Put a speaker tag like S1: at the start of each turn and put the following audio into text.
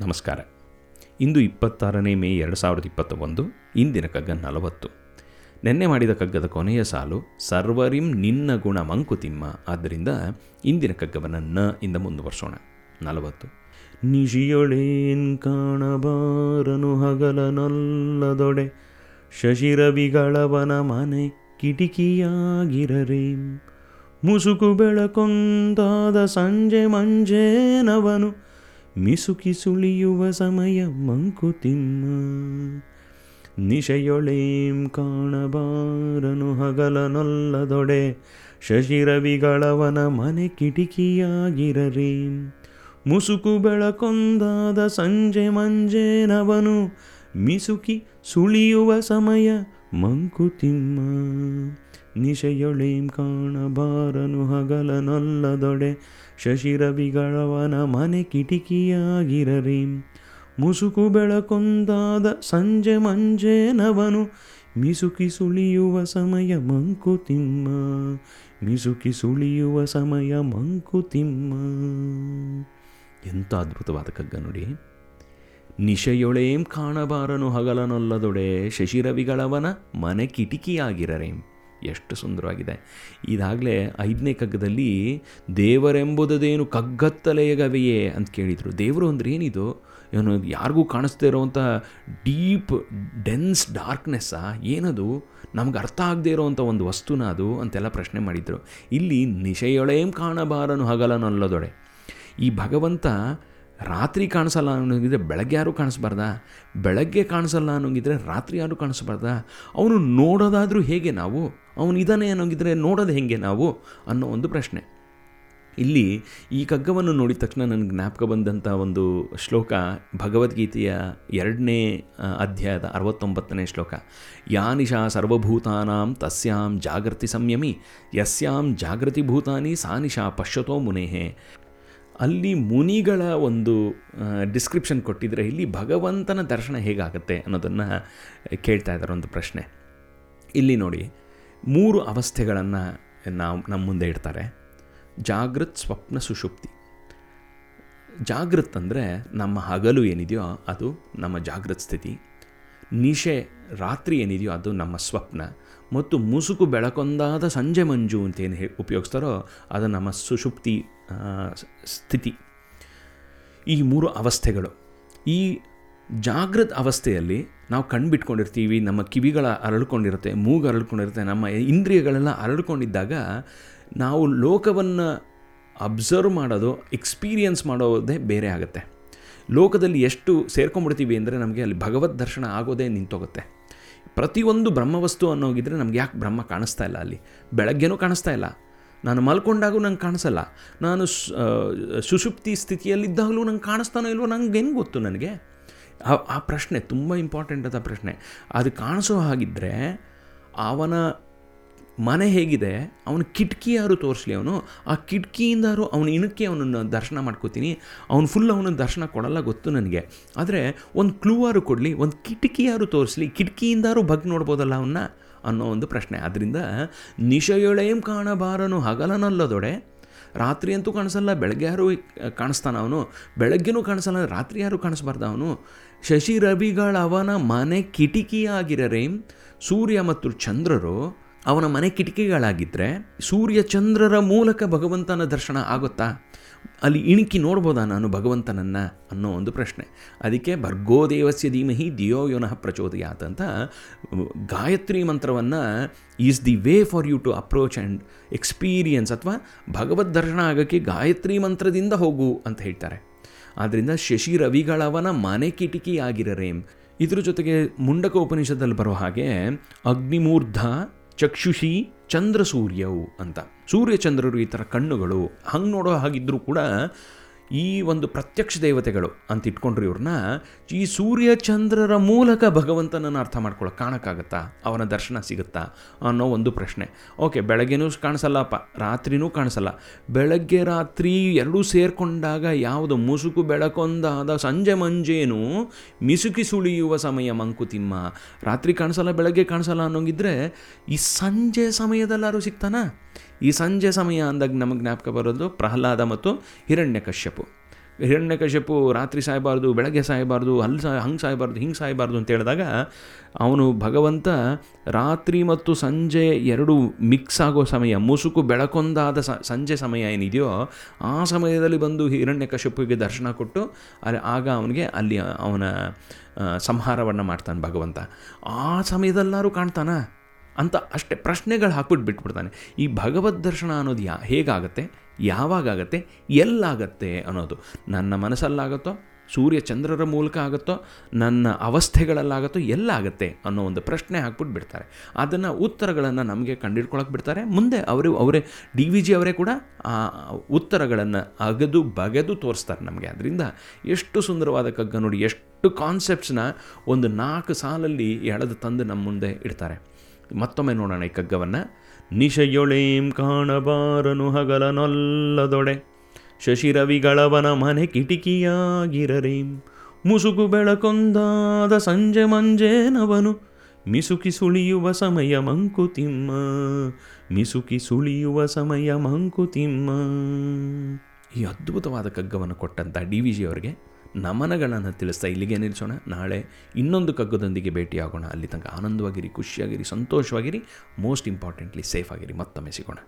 S1: ನಮಸ್ಕಾರ. ಇಂದು ಇಪ್ಪತ್ತಾರನೇ ಮೇ ಎರಡು ಸಾವಿರದ ಇಪ್ಪತ್ತ ಒಂದು ಇಂದಿನ ಕಗ್ಗ ನಲವತ್ತು. ನೆನ್ನೆ ಮಾಡಿದ ಕಗ್ಗದ ಕೊನೆಯ ಸಾಲು, ಸರ್ವರಿಂ ನಿನ್ನ ಗುಣ ಮಂಕುತಿಮ್ಮ ಆದ್ದರಿಂದ ಇಂದಿನ ಕಗ್ಗವನ್ನು ನ ಇಂದ ಮುಂದುವರ್ಸೋಣ. ನಲವತ್ತು. ನಿಶಿಯೊಳೇನ್ ಕಾಣಬಾರನು ಹಗಲನಲ್ಲದೊಡೆ, ಶಶಿರವಿಗಳವನ ಮನೆ ಕಿಟಿಕಿಯಾಗಿರರೆ. ಮುಸುಕು ಬೆಳಕೊಂದಾದ ಸಂಜೆ ಮಂಜೇನವನು ಮಿಸುಕಿ ಸುಳಿಯುವ ಸಮಯ ಮಂಕುತಿಮ್ಮ ನಿಶೆಯೊಳೇಂ ಕಾಣಬಾರನು ಹಗಲನೊಲ್ಲದೊಡೆ, ಶಶಿರವಿಗಳವನ ಮನೆ ಕಿಟಿಕಿಯಾಗಿರರೇಂ ಮುಸುಕು ಬೆಳಕೊಂದಾದ ಸಂಜೆ ಮಂಜೇನವನು ಮಿಸುಕಿ ಸುಳಿಯುವ ಸಮಯ ಮಂಕುತಿಮ್ಮ ನಿಶೆಯೊಳೇಂ ಕಾಣಬಾರನು ಹಗಲನಲ್ಲದೊಡೆ ಶಶಿರವಿಗಳವನ ಮನೆ ಕಿಟಕಿಯಾಗಿರರೀಂ. ಮುಸುಕು ಬೆಳಕೊಂದಾದ ಸಂಜೆ ಮಂಜೇನವನು ಮಿಸುಕಿ ಸುಳಿಯುವ ಸಮಯ ಮಂಕುತಿಮ್ಮ ಮಿಸುಕಿ ಸುಳಿಯುವ ಸಮಯ ಮಂಕುತಿಮ್ಮ ಎಂಥ ಅದ್ಭುತವಾದ ಕಗ್ಗ ನೋಡಿ. ನಿಶೆಯೊಳೇಂ ಕಾಣಬಾರನು ಹಗಲನೊಲ್ಲದೊಡೆ ಶಶಿರವಿಗಳವನ ಮನೆ ಕಿಟಿಕಿಯಾಗಿರರೇಂ. ಎಷ್ಟು ಸುಂದರವಾಗಿದೆ. ಇದಾಗಲೇ ಐದನೇ ಕಗ್ಗದಲ್ಲಿ ದೇವರೆಂಬುದದೇನು ಕಗ್ಗತ್ತಲೆಯಗವೆಯೇ ಅಂತ ಕೇಳಿದರು. ದೇವರು ಅಂದರೆ ಏನಿದು? ಇವನು ಯಾರಿಗೂ ಕಾಣಿಸ್ದೇ ಇರೋವಂಥ ಡೀಪ್, ಡೆನ್ಸ್ ಡಾರ್ಕ್ನೆಸ್ಸಾ? ಏನದು? ನಮ್ಗೆ ಅರ್ಥ ಆಗದೇ ಇರೋವಂಥ ಒಂದು ವಸ್ತುನ ಅದು? ಅಂತೆಲ್ಲ ಪ್ರಶ್ನೆ ಮಾಡಿದರು. ಇಲ್ಲಿ ನಿಶೆಯೊಳೇಂ ಕಾಣಬಾರನು ಹಗಲನಲ್ಲದೊಡೆ ಈ ಭಗವಂತ ರಾತ್ರಿ ಕಾಣಿಸಲ್ಲ ಅನ್ನೋಂಗಿದ್ರೆ ಬೆಳಗ್ಗೆ ಯಾರೂ ಕಾಣಿಸ್ಬಾರ್ದಾ? ಬೆಳಗ್ಗೆ ಕಾಣಿಸಲ್ಲ ಅನ್ನೋಂಗಿದ್ರೆ ರಾತ್ರಿ ಯಾರು ಕಾಣಿಸ್ಬಾರ್ದಾ? ಅವನು ನೋಡೋದಾದರೂ ಹೇಗೆ ನಾವು? ಅವನು ಇದಾನೆ ಅನ್ನೋಗಿದ್ರೆ ನೋಡೋದು ಹೇಗೆ ನಾವು ಅನ್ನೋ ಒಂದು ಪ್ರಶ್ನೆ. ಇಲ್ಲಿ ಈ ಕಗ್ಗವನ್ನು ನೋಡಿದ ತಕ್ಷಣ ನನಗೆ ಜ್ಞಾಪಕ ಬಂದಂಥ ಒಂದು ಶ್ಲೋಕ ಭಗವದ್ಗೀತೆಯ ಎರಡನೇ ಅಧ್ಯಾಯದ ಅರವತ್ತೊಂಬತ್ತನೇ ಶ್ಲೋಕ. ಯಾನಿಶಾ ಸರ್ವಭೂತಾನಾಂ ತಸ್ಯಾಂ ಜಾಗೃತಿ ಸಂಯಮಿ, ಯಸ್ಯಾಂ ಜಾಗೃತಿ ಭೂತಾನಿ ಸಾನಿಶಾ ಪಶ್ಯತೋ ಮುನೇಹೆ. ಅಲ್ಲಿ ಮುನಿಗಳ ಒಂದು ಡಿಸ್ಕ್ರಿಪ್ಷನ್ ಕೊಟ್ಟಿದ್ರೆ ಇಲ್ಲಿ ಭಗವಂತನ ದರ್ಶನ ಹೇಗಾಗುತ್ತೆ ಅನ್ನೋದನ್ನು ಕೇಳ್ತಾ ಇದ್ದಾರೆ ಒಂದು ಪ್ರಶ್ನೆ. ಇಲ್ಲಿ ನೋಡಿ ಮೂರು ಅವಸ್ಥೆಗಳನ್ನು ನಾವು ನಮ್ಮ ಮುಂದೆ ಇಡ್ತಾರೆ. ಜಾಗೃತ್, ಸ್ವಪ್ನ, ಸುಷುಪ್ತಿ. ಜಾಗೃತ್ ಅಂದರೆ ನಮ್ಮ ಹಗಲು ಏನಿದೆಯೋ ಅದು ನಮ್ಮ ಜಾಗೃತ್ ಸ್ಥಿತಿ. ನಿಶೆ ರಾತ್ರಿ ಏನಿದೆಯೋ ಅದು ನಮ್ಮ ಸ್ವಪ್ನ. ಮತ್ತು ಮುಸುಕು ಬೆಳಕೊಂದಾದ ಸಂಜೆ ಮಂಜು ಅಂತ ಏನು ಉಪಯೋಗಿಸ್ತಾರೋ ಅದು ನಮ್ಮ ಸುಷುಪ್ತಿ ಸ್ಥಿತಿ. ಈ ಮೂರು ಅವಸ್ಥೆಗಳು. ಈ ಜಾಗೃತ ಅವಸ್ಥೆಯಲ್ಲಿ ನಾವು ಕಣ್ಬಿಟ್ಕೊಂಡಿರ್ತೀವಿ, ನಮ್ಮ ಕಿವಿಗಳ ಅರಳ್ಕೊಂಡಿರುತ್ತೆ, ಮೂಗು ಅರಳ್ಕೊಂಡಿರುತ್ತೆ, ನಮ್ಮ ಇಂದ್ರಿಯಗಳೆಲ್ಲ ಅರಳ್ಕೊಂಡಿದ್ದಾಗ ನಾವು ಲೋಕವನ್ನು ಅಬ್ಸರ್ವ್ ಮಾಡೋದು, ಎಕ್ಸ್ಪೀರಿಯನ್ಸ್ ಮಾಡೋದೇ ಬೇರೆ ಆಗುತ್ತೆ. ಲೋಕದಲ್ಲಿ ಎಷ್ಟು ಸೇರ್ಕೊಂಡ್ಬಿಡ್ತೀವಿ ಅಂದರೆ ನಮಗೆ ಅಲ್ಲಿ ಭಗವದ್ ದರ್ಶನ ಆಗೋದೇ ನಿಂತೋಗುತ್ತೆ. ಪ್ರತಿಯೊಂದು ಬ್ರಹ್ಮವಸ್ತು ಅನ್ನೋಗಿದ್ರೆ ನಮ್ಗೆ ಯಾಕೆ ಬ್ರಹ್ಮ ಕಾಣಿಸ್ತಾ ಇಲ್ಲ ಅಲ್ಲಿ? ಬೆಳಗ್ಗೆನೂ ಕಾಣಿಸ್ತಾ ಇಲ್ಲ. ನಾನು ಮಲ್ಕೊಂಡಾಗೂ ನಂಗೆ ಕಾಣಿಸಲ್ಲ. ನಾನು ಸುಷುಪ್ತಿ ಸ್ಥಿತಿಯಲ್ಲಿದ್ದಾಗಲೂ ನಂಗೆ ಕಾಣಿಸ್ತಾನೋ ಇಲ್ವೋ ನಂಗೆ ಹೆಂಗೆ ಗೊತ್ತು ನನಗೆ? ಆ ಪ್ರಶ್ನೆ ತುಂಬ ಇಂಪಾರ್ಟೆಂಟ್ ಅಂತ ಪ್ರಶ್ನೆ. ಅದು ಕಾಣಿಸೋ ಹಾಗಿದ್ದರೆ ಅವನ ಮನೆ ಹೇಗಿದೆ, ಅವನ ಕಿಟಕಿ ಯಾರು ತೋರಿಸ್ಲಿ ಅವನು? ಆ ಕಿಟಕಿಯಿಂದಾರು ಅವನ ಇಣಕ್ಕೆ ಅವನನ್ನು ದರ್ಶನ ಮಾಡ್ಕೋತೀನಿ, ಅವನು ಫುಲ್ ಅವನ ದರ್ಶನ ಕೊಡಲ್ಲ ಗೊತ್ತು ನನಗೆ. ಆದರೆ ಒಂದು ಕ್ಲೂವಾರು ಕೊಡಲಿ, ಒಂದು ಕಿಟಕಿ ಯಾರು ತೋರಿಸ್ಲಿ ಕಿಟಕಿಯಿಂದಾರು ಬಗ್ ನೋಡ್ಬೋದಲ್ಲ ಅವನ್ನ ಅನ್ನೋ ಒಂದು ಪ್ರಶ್ನೆ. ಆದ್ದರಿಂದ ನಿಶಯೊಳೆಯಂ ಕಾಣಬಾರನು, ಹಗಲನಲ್ಲದೊಡೆ ರಾತ್ರಿ ಅಂತೂ ಕಾಣಿಸಲ್ಲ, ಬೆಳಗ್ಗೆ ಯಾರು ಕಾಣಿಸ್ತಾನ ಅವನು? ಬೆಳಗ್ಗೆನೂ ಕಾಣಿಸಲ್ಲ, ರಾತ್ರಿ ಯಾರು ಕಾಣಿಸ್ಬಾರ್ದ ಅವನು? ಶಶಿ ರವಿಗಳವನ ಮನೆ ಕಿಟಕಿಯಾಗಿರರೇ, ಸೂರ್ಯ ಮತ್ತು ಚಂದ್ರರು ಅವನ ಮನೆ ಕಿಟಕಿಗಳಾಗಿದ್ದರೆ ಸೂರ್ಯ ಚಂದ್ರರ ಮೂಲಕ ಭಗವಂತನ ದರ್ಶನ ಆಗುತ್ತಾ? ಅಲ್ಲಿ ಇಣುಕಿ ನೋಡ್ಬೋದಾ ನಾನು ಭಗವಂತನನ್ನು ಅನ್ನೋ ಒಂದು ಪ್ರಶ್ನೆ. ಅದಕ್ಕೆ ಭರ್ಗೋದೇವಸ್ಯ ಧೀಮಹಿ ದಿಯೋ ಯೋನಃ ಪ್ರಚೋದಯಾತ್ ಅಂತ ಗಾಯತ್ರಿ ಮಂತ್ರವನ್ನು is the way for you to approach and experience ಅಥವಾ ಭಗವದ್ ದರ್ಶನ ಆಗೋಕ್ಕೆ ಗಾಯತ್ರಿ ಮಂತ್ರದಿಂದ ಹೋಗು ಅಂತ ಹೇಳ್ತಾರೆ. ಆದ್ದರಿಂದ ಶಶಿ ರವಿಗಳವನ ಮನೆ ಕಿಟಕಿ ರೇಮ್ ಇದ್ರ ಜೊತೆಗೆ ಮುಂಡಕ ಉಪನಿಷತ್ತಲ್ಲಿ ಬರೋ ಹಾಗೆ ಅಗ್ನಿಮೂರ್ಧ ಚಕ್ಷುಷಿ ಚಂದ್ರ ಸೂರ್ಯವು ಅಂತ. ಸೂರ್ಯಚಂದ್ರರು ಈ ಥರ ಕಣ್ಣುಗಳು ಹಂಗೆ ನೋಡೋ ಹಾಗಿದ್ದರೂ ಕೂಡ ಈ ಒಂದು ಪ್ರತ್ಯಕ್ಷ ದೇವತೆಗಳು ಅಂತ ಇಟ್ಕೊಂಡ್ರು ಇವ್ರನ್ನ, ಈ ಸೂರ್ಯಚಂದ್ರರ ಮೂಲಕ ಭಗವಂತನನ್ನು ಅರ್ಥ ಮಾಡ್ಕೊಳ್ಳೋ ಕಾಣಕ್ಕಾಗತ್ತಾ? ಅವನ ದರ್ಶನ ಸಿಗುತ್ತಾ? ಅನ್ನೋ ಒಂದು ಪ್ರಶ್ನೆ. ಓಕೆ, ಬೆಳಗ್ಗೆನೂ ಕಾಣಿಸಲ್ಲಪ್ಪ, ರಾತ್ರಿನೂ ಕಾಣಿಸಲ್ಲ. ಬೆಳಗ್ಗೆ ರಾತ್ರಿ ಎರಡೂ ಸೇರಿಕೊಂಡಾಗ ಯಾವುದು ಮುಸುಕು ಬೆಳಕೊಂದಾದ ಸಂಜೆ ಮಂಜೇನು ಮಿಸುಕಿ ಸುಳಿಯುವ ಸಮಯ ಮಂಕುತಿಮ್ಮ ರಾತ್ರಿ ಕಾಣಿಸಲ್ಲ, ಬೆಳಗ್ಗೆ ಕಾಣಿಸಲ್ಲ ಅನ್ನೋಂಗಿದ್ರೆ ಈ ಸಂಜೆ ಸಮಯದಲ್ಲಾರು ಸಿಗ್ತಾನಾ ಈ ಸಂಜೆ ಸಮಯ ಅಂದಾಗ ನಮಗೆ ಜ್ಞಾಪಕ ಬರೋದು ಪ್ರಹ್ಲಾದ ಮತ್ತು ಹಿರಣ್ಯಕಶ್ಯಪು. ಹಿರಣ್ಯಕಶ್ಯಪು ರಾತ್ರಿ ಸಾಯಬಾರ್ದು, ಬೆಳಗ್ಗೆ ಸಾಯಬಾರ್ದು ಅಲ್ಲಿ ಸಾ, ಹಂಗೆ ಸಾಯಬಾರ್ದು, ಹಿಂಗೆ ಸಾಯಬಾರ್ದು ಅಂತ ಹೇಳಿದಾಗ ಅವನು ಭಗವಂತ ರಾತ್ರಿ ಮತ್ತು ಸಂಜೆ ಎರಡು ಮಿಕ್ಸ್ ಆಗೋ ಸಮಯ, ಮುಸುಕು ಬೆಳಕೊಂದಾದ ಸಂಜೆ ಸಮಯ ಏನಿದೆಯೋ ಆ ಸಮಯದಲ್ಲಿ ಬಂದು ಹಿರಣ್ಯಕಶ್ಯಪಿಗೆ ದರ್ಶನ ಕೊಟ್ಟು ಅಲ್ಲಿ ಆಗ ಅವನಿಗೆ ಅಲ್ಲಿ ಅವನ ಸಂಹಾರವನ್ನು ಮಾಡ್ತಾನೆ ಭಗವಂತ. ಆ ಸಮಯದಲ್ಲಾರು ಕಾಣ್ತಾನ? ಅಂತ ಅಷ್ಟೇ ಪ್ರಶ್ನೆಗಳು ಹಾಕ್ಬಿಟ್ಟು ಬಿಟ್ಬಿಡ್ತಾನೆ. ಈ ಭಗವದ್ ದರ್ಶನ ಅನ್ನೋದು ಯಾ, ಹೇಗಾಗತ್ತೆ? ಯಾವಾಗತ್ತೆ ಎಲ್ಲಾಗತ್ತೆ ಅನ್ನೋದು. ನನ್ನ ಮನಸ್ಸಲ್ಲಾಗತ್ತೋ? ಸೂರ್ಯ ಚಂದ್ರರ ಮೂಲಕ ಆಗುತ್ತೋ? ನನ್ನ ಅವಸ್ಥೆಗಳಲ್ಲಾಗತ್ತೋ? ಎಲ್ಲಾಗತ್ತೆ ಅನ್ನೋ ಒಂದು ಪ್ರಶ್ನೆ ಹಾಕ್ಬಿಟ್ಟು ಬಿಡ್ತಾರೆ. ಅದನ್ನು ಉತ್ತರಗಳನ್ನು ನಮಗೆ ಕಂಡಿಡ್ಕೊಳಕ್ಕೆ ಬಿಡ್ತಾರೆ. ಮುಂದೆ ಅವರು, ಅವರೇ, ಡಿ ವಿ ಜಿ ಅವರೇ ಕೂಡ ಆ ಉತ್ತರಗಳನ್ನು ಅಗದು ಬಗೆದು ತೋರಿಸ್ತಾರೆ ನಮಗೆ. ಅದರಿಂದ ಎಷ್ಟು ಸುಂದರವಾದ ಕಗ್ಗ ನೋಡಿ, ಎಷ್ಟು ಕಾನ್ಸೆಪ್ಟ್ಸ್ನ ಒಂದು ನಾಲ್ಕು ಸಾಲಲ್ಲಿ ಎಳೆದು ತಂದು ನಮ್ಮ ಮುಂದೆ ಇಡ್ತಾರೆ. ಮತ್ತೊಮ್ಮೆ ನೋಡೋಣ ಈ ಕಗ್ಗವನ್ನು ನಿಶಯೊಳೇಂ ಕಾಣಬಾರನು ಹಗಲನೊಲ್ಲದೊಡೆ. ಶಶಿರವಿಗಳವನ ಮನೆ ಕಿಟಿಕಿಯಾಗಿರರೇಂ. ಮುಸುಕು ಬೆಳಕೊಂದಾದ ಸಂಜೆ ಮಂಜೇನವನು. ಮಿಸುಕಿ ಸುಳಿಯುವ ಸಮಯ ಮಂಕುತಿಮ್ಮ ಮಿಸುಕಿ ಸುಳಿಯುವ ಸಮಯ ಮಂಕುತಿಮ್ಮ ಈ ಅದ್ಭುತವಾದ ಕಗ್ಗವನ್ನು ಕೊಟ್ಟಂಥ ಡಿ ವಿ ಜಿ ಅವರಿಗೆ ನಮನಗಳನ್ನು ತಿಳಿಸ್ತಾ ಇಲ್ಲಿಗೆ ನಿಲ್ಲಿಸೋಣ. ನಾಳೆ ಇನ್ನೊಂದು ಕಗ್ಗದೊಂದಿಗೆ ಭೇಟಿಯಾಗೋಣ. ಅಲ್ಲಿ ತನಕ ಆನಂದವಾಗಿರಿ, ಖುಷಿಯಾಗಿರಿ, ಸಂತೋಷವಾಗಿರಿ. ಮೋಸ್ಟ್ ಇಂಪಾರ್ಟೆಂಟ್ಲಿ ಸೇಫ್ ಆಗಿರಿ. ಮತ್ತೊಮ್ಮೆ ಸಿಗೋಣ.